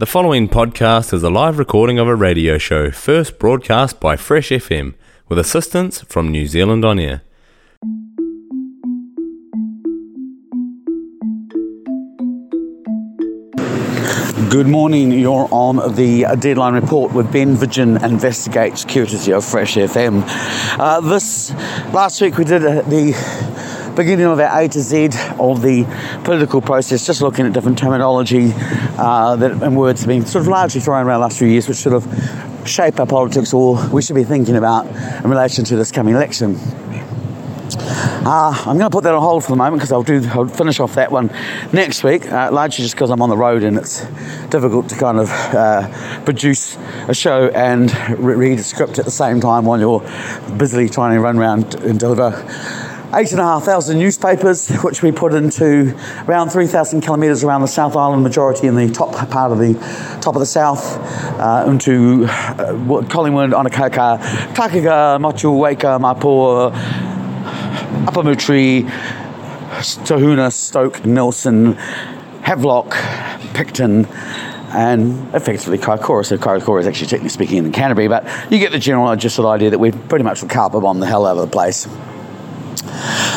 The following podcast is a live recording of a radio show first broadcast by Fresh FM with assistance from New Zealand On Air. Good morning. You're on the Deadline Report with Ben Vidgen Investigates, courtesy of Fresh FM. Uh, this last week we did uh, the beginning of our A to Z of the political process, just looking at different terminology uh, that, and words have been sort of largely thrown around the last few years, which sort of shape our politics or we should be thinking about in relation to this coming election. Uh, I'm going to put that on hold for the moment because I'll do I'll finish off that one next week, uh, largely just because I'm on the road and it's difficult to kind of uh, produce a show and re- read a script at the same time while you're busily trying to run around and deliver eight and a half thousand newspapers, which we put into around 3,000 kilometres around the South Island, majority in the top part of the top of the south, uh, into uh, Collingwood, Onekaka, Takaka, Motu, Waka, Mapua, Upper Tahuna, Stoke, Nelson, Havelock, Picton, and effectively Kaikoura. So Kaikoura is actually technically speaking in Canterbury, but you get the general just the idea that we've pretty much carpet bombed the hell out of the place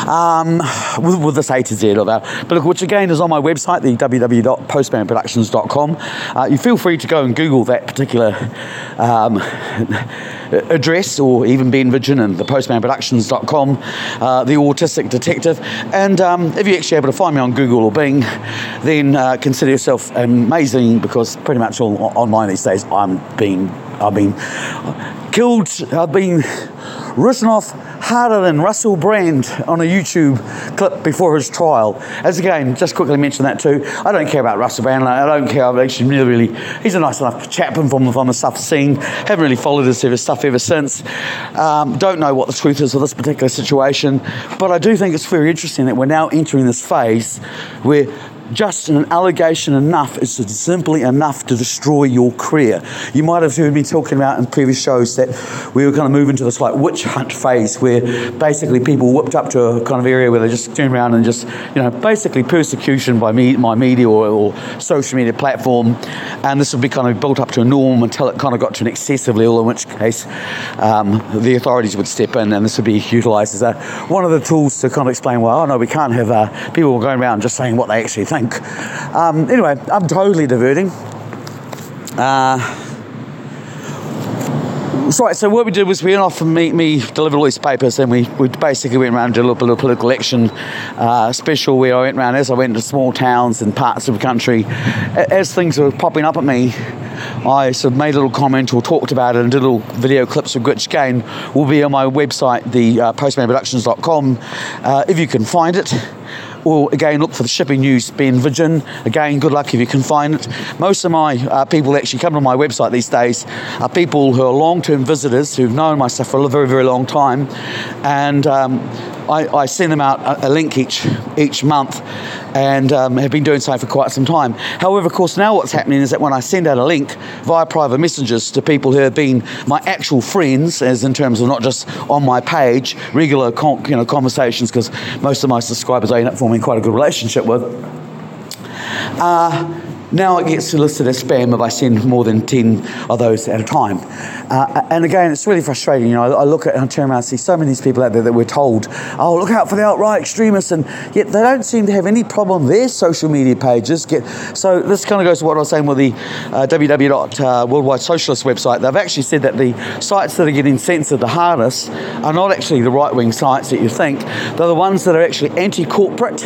um, with, with, this A to Z of our, but look, which again is on my website, the www.postmanproductions.com. Uh, you feel free to go and Google that particular um, address or even Ben Vidgen and the postmanproductions.com, uh, the autistic detective. And um, if you're actually able to find me on Google or Bing, then uh, consider yourself amazing because pretty much all online these days I'm being, I've been killed, I've been written off harder than Russell Brand on a YouTube clip before his trial. As again, just quickly mention that too. I don't care about Russell Brand. I don't care. I've actually really, really, he's a nice enough chap from, from the stuff seen. Haven't really followed his stuff ever since. Um, don't know what the truth is of this particular situation, but I do think it's very interesting that we're now entering this phase where just an allegation enough is simply enough to destroy your career. You might have heard me talking about in previous shows that we were going to move into this like witch hunt phase where basically people whipped up to a kind of area where they just turn around and just, you know, basically persecution by me, my media or, or social media platform. And this would be kind of built up to a norm until it kind of got to an excessive level, in which case um, the authorities would step in and this would be utilised as a, one of the tools to kind of explain, well, oh no, we can't have uh, people going around just saying what they actually think think. Um, anyway, I'm totally diverting. Uh, so, so what we did was we went off and me, me delivered all these papers and we, we basically went around and did a little, little political election uh, special where I went around as I went to small towns and parts of the country. As things were popping up at me, I sort of made a little comment or talked about it and did little video clips of which again will be on my website, the uh, postmanproductions.com, uh, if you can find it or again look for the shipping news Ben Vidgen. Again, good luck if you can find it. Most of my uh, people actually come to my website these days are people who are long-term visitors who've known myself for a very, very long time, and um, I, I, send them out a, a, link each each month, and um, have been doing so for quite some time. However, of course, now what's happening is that when I send out a link via private messages to people who have been my actual friends, as in terms of not just on my page, regular con- you know conversations, because most of my subscribers I end up forming quite a good relationship with. Uh, now it gets listed as spam if I send more than 10 of those at a time. Uh, and again, it's really frustrating. You know, I look at and turn around and see so many of these people out there that we're told, oh, look out for the alt-right extremists, and yet they don't seem to have any problem. Their social media pages get so. This kind of goes to what I was saying with the uh, socialist website. They've actually said that the sites that are getting censored the hardest are not actually the right-wing sites that you think. They're the ones that are actually anti-corporate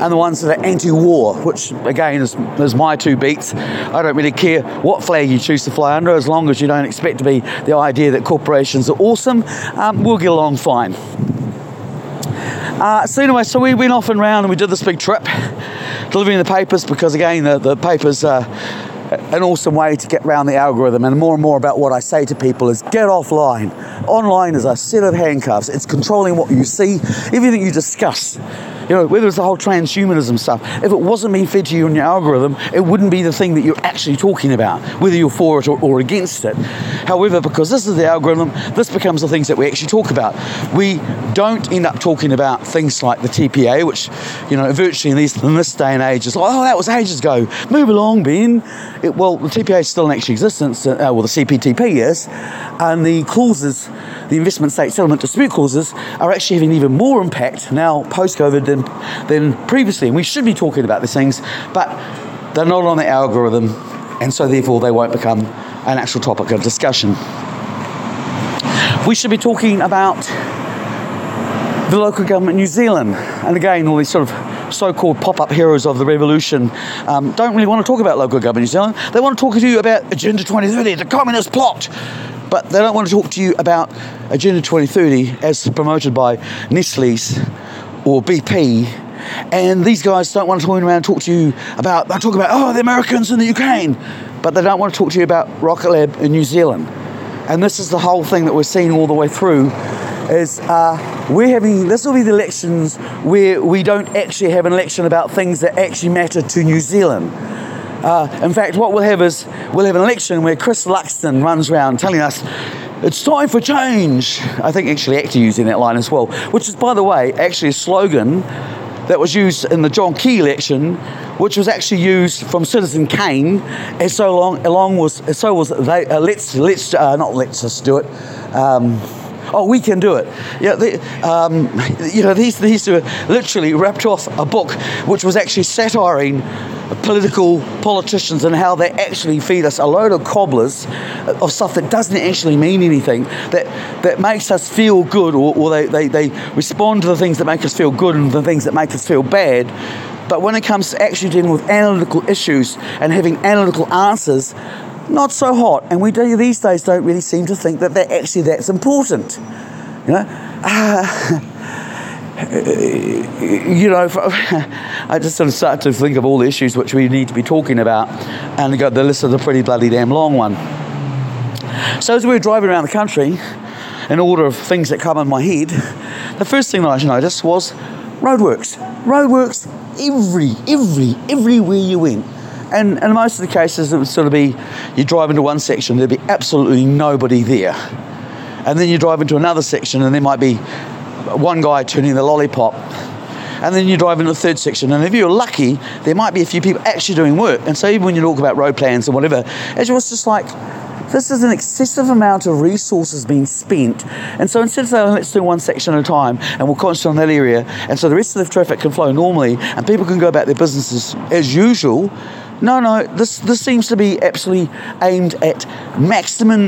and the ones that are anti-war, which again is, is my two beats. I don't really care what flag you choose to fly under, as long as you don't expect to be the idea that corporations are awesome. Um, we'll get along fine. Uh, so anyway, so we went off and round and we did this big trip, delivering the papers because again the, the papers are an awesome way to get around the algorithm and more and more about what I say to people is get offline. Online is a set of handcuffs. It's controlling what you see, everything you discuss you know, whether it's the whole transhumanism stuff, if it wasn't being fed to you in your algorithm, it wouldn't be the thing that you're actually talking about, whether you're for it or, or against it. However, because this is the algorithm, this becomes the things that we actually talk about. We don't end up talking about things like the TPA, which, you know, virtually in this, in this day and age is like, oh, that was ages ago. Move along, Ben. It, well, the TPA is still in actual existence, uh, well, the CPTP is, and the clauses, the investment state settlement dispute clauses, are actually having even more impact now post COVID than, than previously. And we should be talking about these things, but they're not on the algorithm, and so therefore they won't become an actual topic of discussion. We should be talking about the local government New Zealand, and again, all these sort of so-called pop-up heroes of the revolution um, don't really want to talk about local government New Zealand. They want to talk to you about Agenda 2030, the communist plot, but they don't want to talk to you about Agenda 2030 as promoted by Nestle's or BP. And these guys don't want to turn around and talk to you about, they talk about, oh, the Americans and the Ukraine, but they don't want to talk to you about Rocket Lab in New Zealand. And this is the whole thing that we're seeing all the way through is uh, we're having this will be the elections where we don't actually have an election about things that actually matter to New Zealand. Uh, in fact, what we'll have is we'll have an election where Chris Luxon runs around telling us it's time for change. I think actually ACTA using that line as well, which is, by the way, actually a slogan that was used in the John Key election, which was actually used from Citizen Kane, and so long along was so was they uh, let's let's uh, not let's just do it. Um, oh, we can do it. Yeah, they, um, you know, these these were literally ripped off a book which was actually satiring political politicians and how they actually feed us a load of cobblers of stuff that doesn't actually mean anything, that, that makes us feel good, or, or they, they, they respond to the things that make us feel good and the things that make us feel bad. But when it comes to actually dealing with analytical issues and having analytical answers, not so hot. And we do, these days don't really seem to think that they're actually that's important. You know? Uh, you know, I just sort of start to think of all the issues which we need to be talking about, and got the list is a pretty bloody damn long one. So as we were driving around the country, in order of things that come in my head, the first thing that I noticed was roadworks. Roadworks every, every, everywhere you went. And in most of the cases, it would sort of be you drive into one section, there'd be absolutely nobody there. And then you drive into another section, and there might be one guy turning the lollipop. And then you drive into the third section, and if you're lucky, there might be a few people actually doing work. And so, even when you talk about road plans and whatever, it was just like, this is an excessive amount of resources being spent. And so instead of saying, let's do one section at a time and we'll concentrate on that area, and so the rest of the traffic can flow normally and people can go about their businesses as usual, no, no, this, this seems to be absolutely aimed at maximum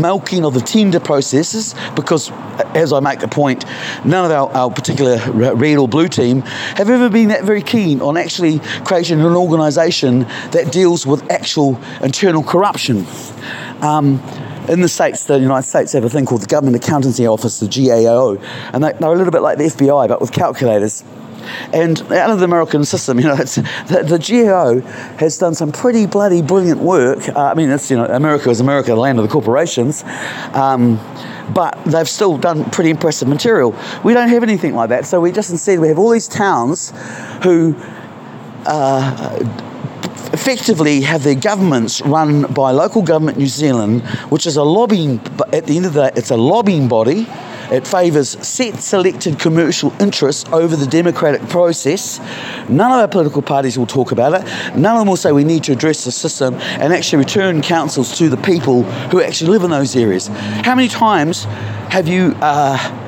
milking of the tender processes because, as I make the point, none of our, our particular red or blue team have ever been that very keen on actually creating an organisation that deals with actual internal corruption. Um, in the States, the United States have a thing called the Government Accountancy Office, the GAO, and they, they're a little bit like the FBI, but with calculators. And out of the American system, you know, the, the GAO has done some pretty bloody brilliant work. Uh, I mean, it's, you know, America is America, the land of the corporations. Um, but they've still done pretty impressive material. We don't have anything like that. So we just instead we have all these towns who uh, effectively have their governments run by local government New Zealand, which is a lobbying. At the end of the day, it's a lobbying body it favours set selected commercial interests over the democratic process. None of our political parties will talk about it. None of them will say we need to address the system and actually return councils to the people who actually live in those areas. How many times have you? Uh,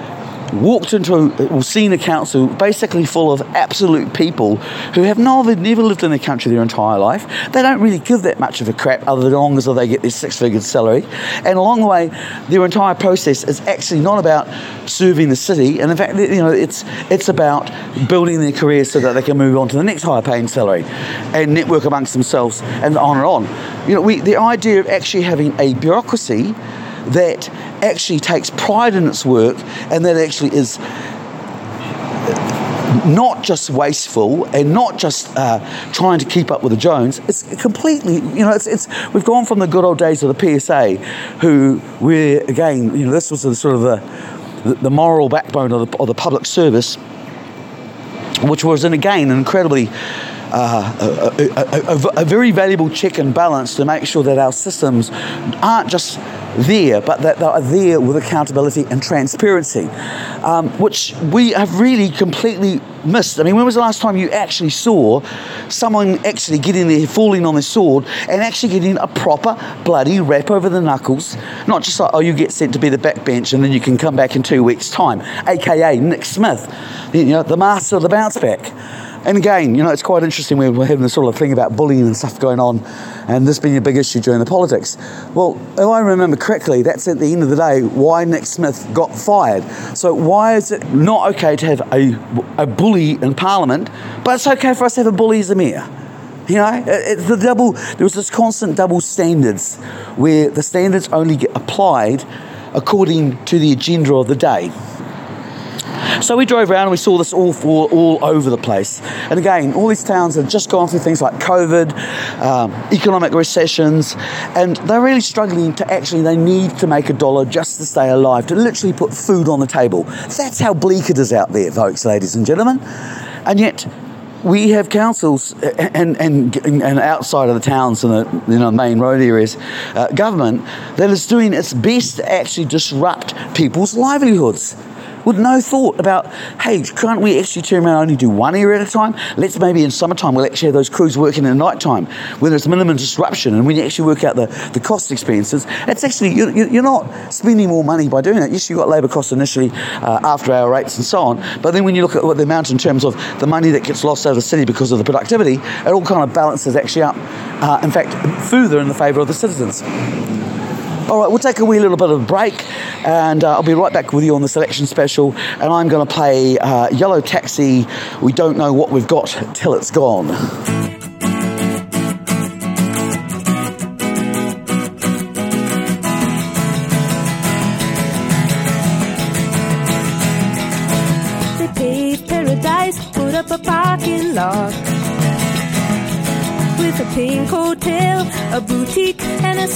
walked into a, seen a council basically full of absolute people who have never, never lived in the country their entire life. They don't really give that much of a crap other than long as they get their six figure salary. And along the way, their entire process is actually not about serving the city. And in fact, you know, it's, it's about building their career so that they can move on to the next higher paying salary and network amongst themselves and on and on. You know, we, the idea of actually having a bureaucracy that actually takes pride in its work and that actually is not just wasteful and not just uh, trying to keep up with the Jones. It's completely, you know, it's, it's we've gone from the good old days of the PSA, who were again, you know, this was the sort of the, the moral backbone of the, of the public service which was, and again, an incredibly uh, a, a, a, a, very valuable check and balance to make sure that our systems aren't just there, but that they are there with accountability and transparency, um, which we have really completely missed. I mean, when was the last time you actually saw someone actually getting there, falling on their sword, and actually getting a proper bloody rap over the knuckles? Not just like, oh, you get sent to be the backbench and then you can come back in two weeks' time, aka Nick Smith, you know, the master of the bounce back. And again, you know, it's quite interesting. We're having this sort of thing about bullying and stuff going on, and this being a big issue during the politics. Well, if I remember correctly, that's at the end of the day why Nick Smith got fired. So why is it not okay to have a, a bully in Parliament, but it's okay for us to have a bully as a mayor? You know, it's the double. There was this constant double standards, where the standards only get applied according to the agenda of the day. So we drove around and we saw this all for, all over the place. And again, all these towns have just gone through things like COVID, um, economic recessions, and they're really struggling to actually, they need to make a dollar just to stay alive, to literally put food on the table. That's how bleak it is out there, folks, ladies and gentlemen. And yet, we have councils and, and, and outside of the towns and the you know, main road areas, uh, government that is doing its best to actually disrupt people's livelihoods with no thought about, hey, can't we actually turn around and only do one area at a time? Let's maybe in summertime we'll actually have those crews working in the night time where there's minimum disruption and when you actually work out the, the cost expenses, it's actually, you're, you're not spending more money by doing it. Yes, you've got labour costs initially uh, after hour rates and so on, but then when you look at what the amount in terms of the money that gets lost out of the city because of the productivity, it all kind of balances actually up, uh, in fact, further in the favour of the citizens. All right, we'll take a wee little bit of a break and uh, I'll be right back with you on the selection special. And I'm going to play uh, Yellow Taxi. We don't know what we've got till it's gone. a parking lot with a pink hotel, a boutique,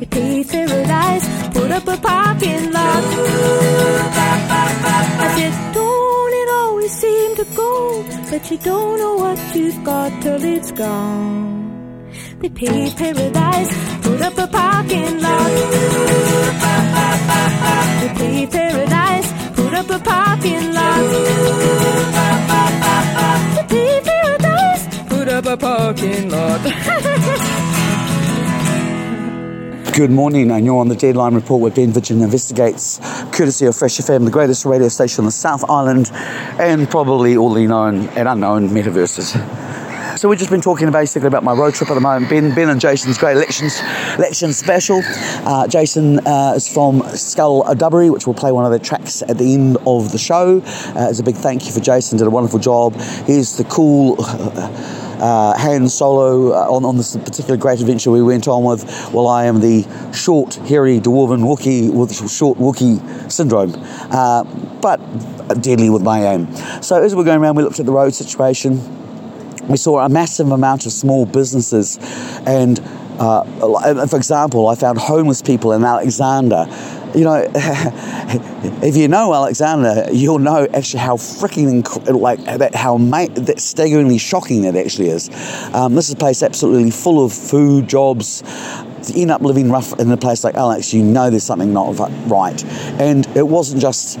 We paved paradise, put up a parking lot. I said, don't it always seem to go that you don't know what you've got till it's gone. They paved paradise, put up a parking lot. They paved paradise, put up a parking lot. They paved paradise, put up a parking lot. Good morning, and you're on the Deadline Report where Ben Vidgen investigates, courtesy of Fresh FM, the greatest radio station on the South Island, and probably all the known and unknown metaverses. So we've just been talking basically about my road trip at the moment. Ben, Ben and Jason's great elections election special. Uh, Jason uh, is from Skullduggery, which will play one of their tracks at the end of the show. Uh, it's a big thank you for Jason. Did a wonderful job. Here's the cool uh, Han Solo uh, on, on this particular great adventure we went on with. Well, I am the short, hairy dwarven Wookiee with short Wookiee syndrome, uh, but deadly with my aim. So as we're going around, we looked at the road situation. We saw a massive amount of small businesses and uh, for example, I found homeless people in Alexandra. You know, if you know Alexandra, you'll know actually how freaking like that how ma- that staggeringly shocking that actually is. Um, this is a place absolutely full of food, jobs. To end up living rough in a place like Alex, you know there's something not right, and it wasn't just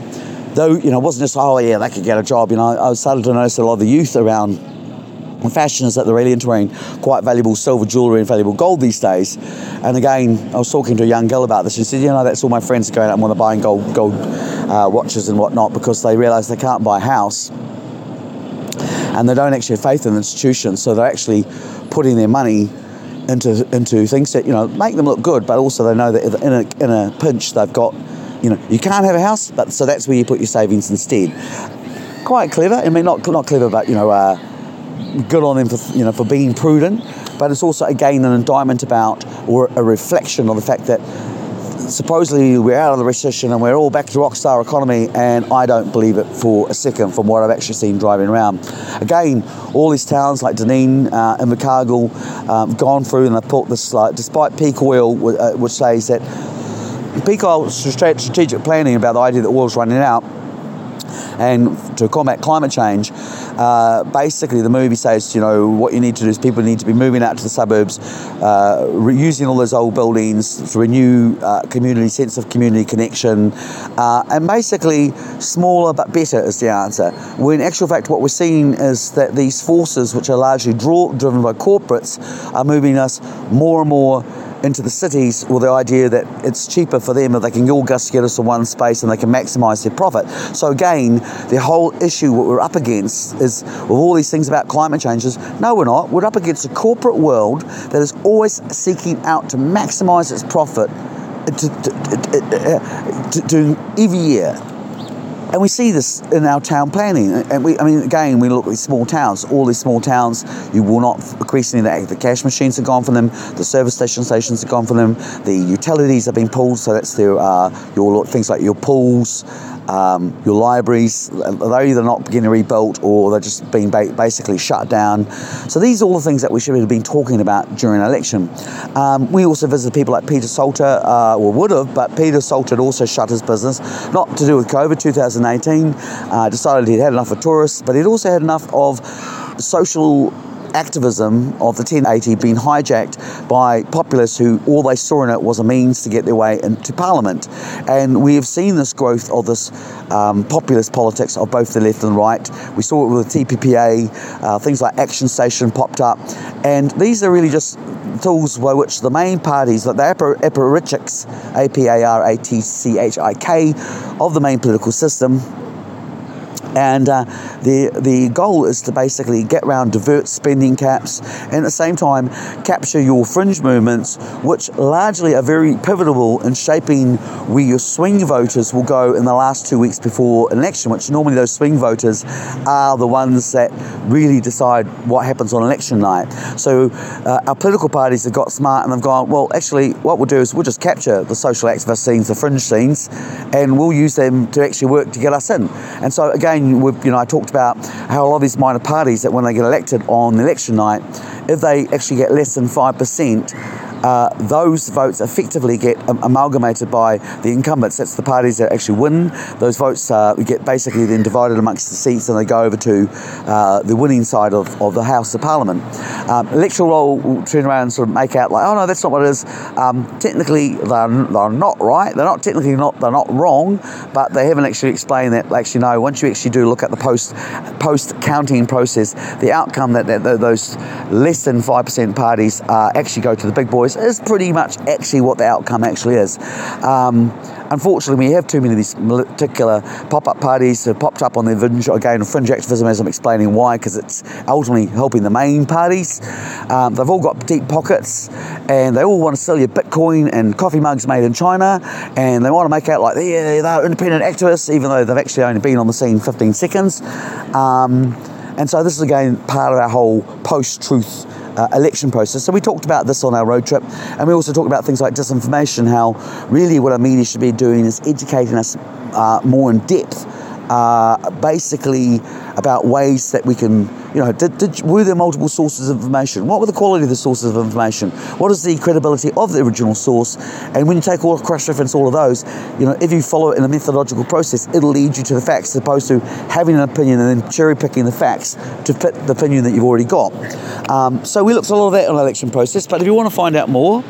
though. You know, it wasn't just oh yeah they could get a job. You know, I started to notice a lot of the youth around fashion is that they're really into wearing quite valuable silver jewellery and valuable gold these days. And again, I was talking to a young girl about this. She said, you know, that's all my friends are going out and want to buy gold, gold uh, watches and whatnot because they realise they can't buy a house and they don't actually have faith in institutions. So they're actually putting their money into into things that you know make them look good, but also they know that in a, in a pinch they've got, you know, you can't have a house, but so that's where you put your savings instead. Quite clever. I mean, not not clever, but you know. Uh, good on them for you know for being prudent, but it's also again an indictment about or a reflection of the fact that supposedly we're out of the recession and we're all back to rockstar economy, and I don't believe it for a second from what I've actually seen driving around. Again, all these towns like Dunedin uh, and Invercargill um, gone through and they've put this, like, despite peak oil, uh, which says that peak oil strategic planning about the idea that oil's running out and to combat climate change, uh, basically the movie says, you know, what you need to do is people need to be moving out to the suburbs, uh, reusing all those old buildings to renew uh, community sense of community connection, uh, and basically smaller but better is the answer. When in actual fact, what we're seeing is that these forces, which are largely draw, driven by corporates, are moving us more and more into the cities with the idea that it's cheaper for them if they can all just get us in one space and they can maximise their profit. So again, the whole issue what we're up against is with all these things about climate change is no we're not. We're up against a corporate world that is always seeking out to maximise its profit to, to, to, to every year. And we see this in our town planning. And we, I mean, again, we look at small towns. All these small towns, you will not increasingly the, the cash machines have gone from them, the service station stations have gone from them, the utilities have been pulled. So that's their uh, your things like your pools, um, your libraries. They're either not getting rebuilt or they're just being ba- basically shut down. So these are all the things that we should have been talking about during election. Um, we also visited people like Peter Salter, uh, or would have, but Peter Salter had also shut his business, not to do with COVID 2018. Uh, decided he'd had enough of tourists, but he'd also had enough of social activism of the 1080 being hijacked by populists who all they saw in it was a means to get their way into parliament. And we have seen this growth of this um, populist politics of both the left and the right. We saw it with the TPPA, uh, things like Action Station popped up. And these are really just tools by which the main parties, like the apparatchiks, A P A R A T C H I K, of the main political system, and uh, the the goal is to basically get around divert spending caps and at the same time capture your fringe movements which largely are very pivotal in shaping where your swing voters will go in the last two weeks before an election which normally those swing voters are the ones that really decide what happens on election night. So uh, our political parties have got smart and they've gone well actually what we'll do is we'll just capture the social activist scenes the fringe scenes and we'll use them to actually work to get us in. And so again you know, I talked about how a lot of these minor parties that when they get elected on election night, if they actually get less than five percent, uh, those votes effectively get amalgamated by the incumbents. That's the parties that actually win. Those votes uh, get basically then divided amongst the seats and they go over to uh, the winning side of, of the House of Parliament. Um, electoral roll will turn around and sort of make out like, oh no, that's not what it is. Um, technically, they're, they're not right. They're not technically not they're not wrong, but they haven't actually explained that. Actually, no. Once you actually do look at the post post counting process, the outcome that, that, that those less than five percent parties uh, actually go to the big boys is pretty much actually what the outcome actually is. Um, unfortunately, we have too many of these particular pop-up parties that popped up on the fringe, again, fringe activism, as I'm explaining why, because it's ultimately helping the main parties. Um, they've all got deep pockets, and they all want to sell you Bitcoin and coffee mugs made in China, and they want to make out like they're, they're independent activists, even though they've actually only been on the scene 15 seconds. Um, and so this is again part of our whole post-truth uh, election process. So we talked about this on our road trip, and we also talked about things like disinformation. How really what our media should be doing is educating us uh, more in depth. Uh, basically, about ways that we can, you know, did, did, were there multiple sources of information? What were the quality of the sources of information? What is the credibility of the original source? And when you take all cross reference all of those, you know, if you follow it in a methodological process, it'll lead you to the facts as opposed to having an opinion and then cherry picking the facts to fit the opinion that you've already got. Um, so we looked at a lot of that in election process. But if you want to find out more,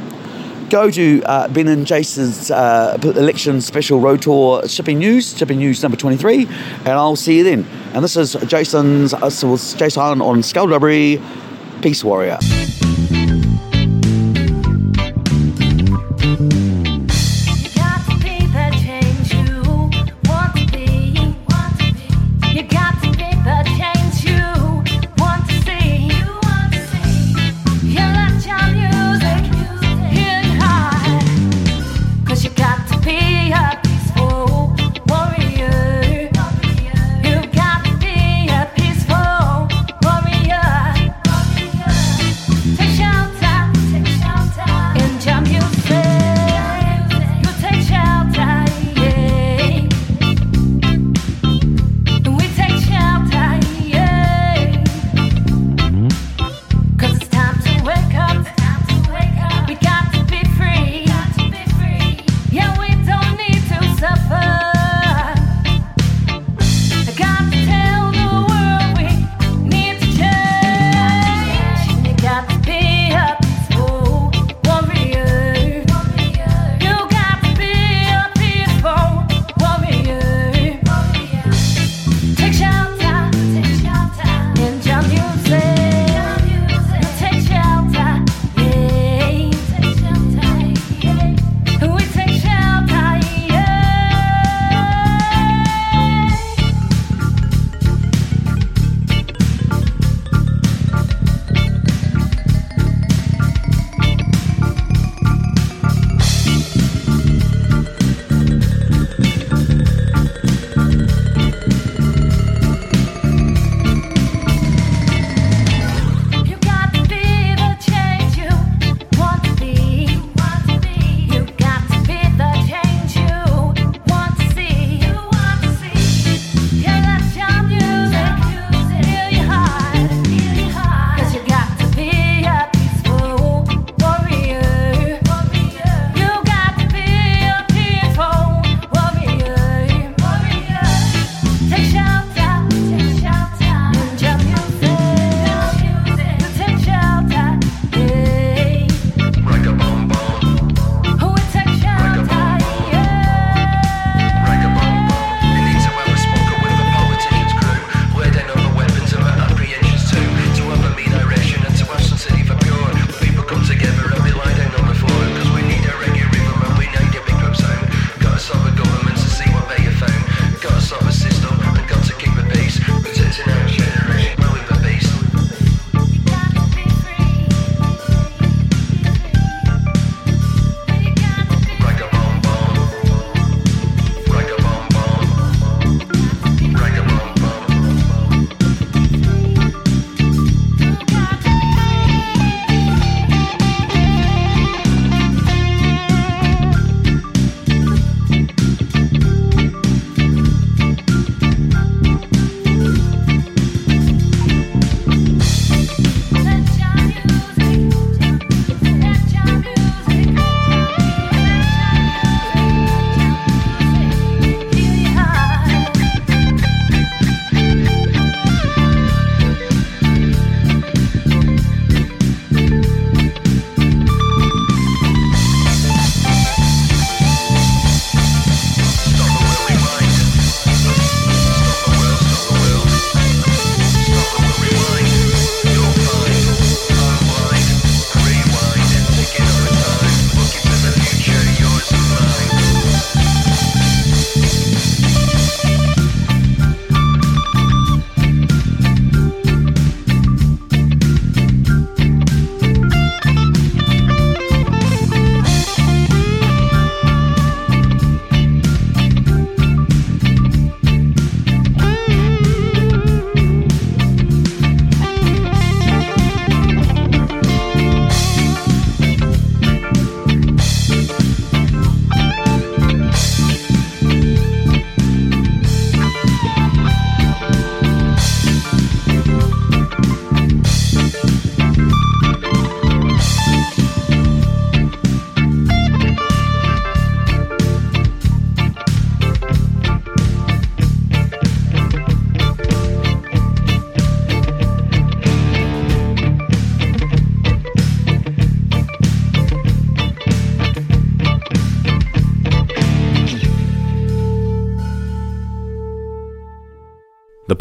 go to uh, Ben and Jason's uh, election special road tour shipping news, shipping news number 23, and I'll see you then. And this is Jason's, uh, so Jason Harlan on Skullduggery, Peace Warrior.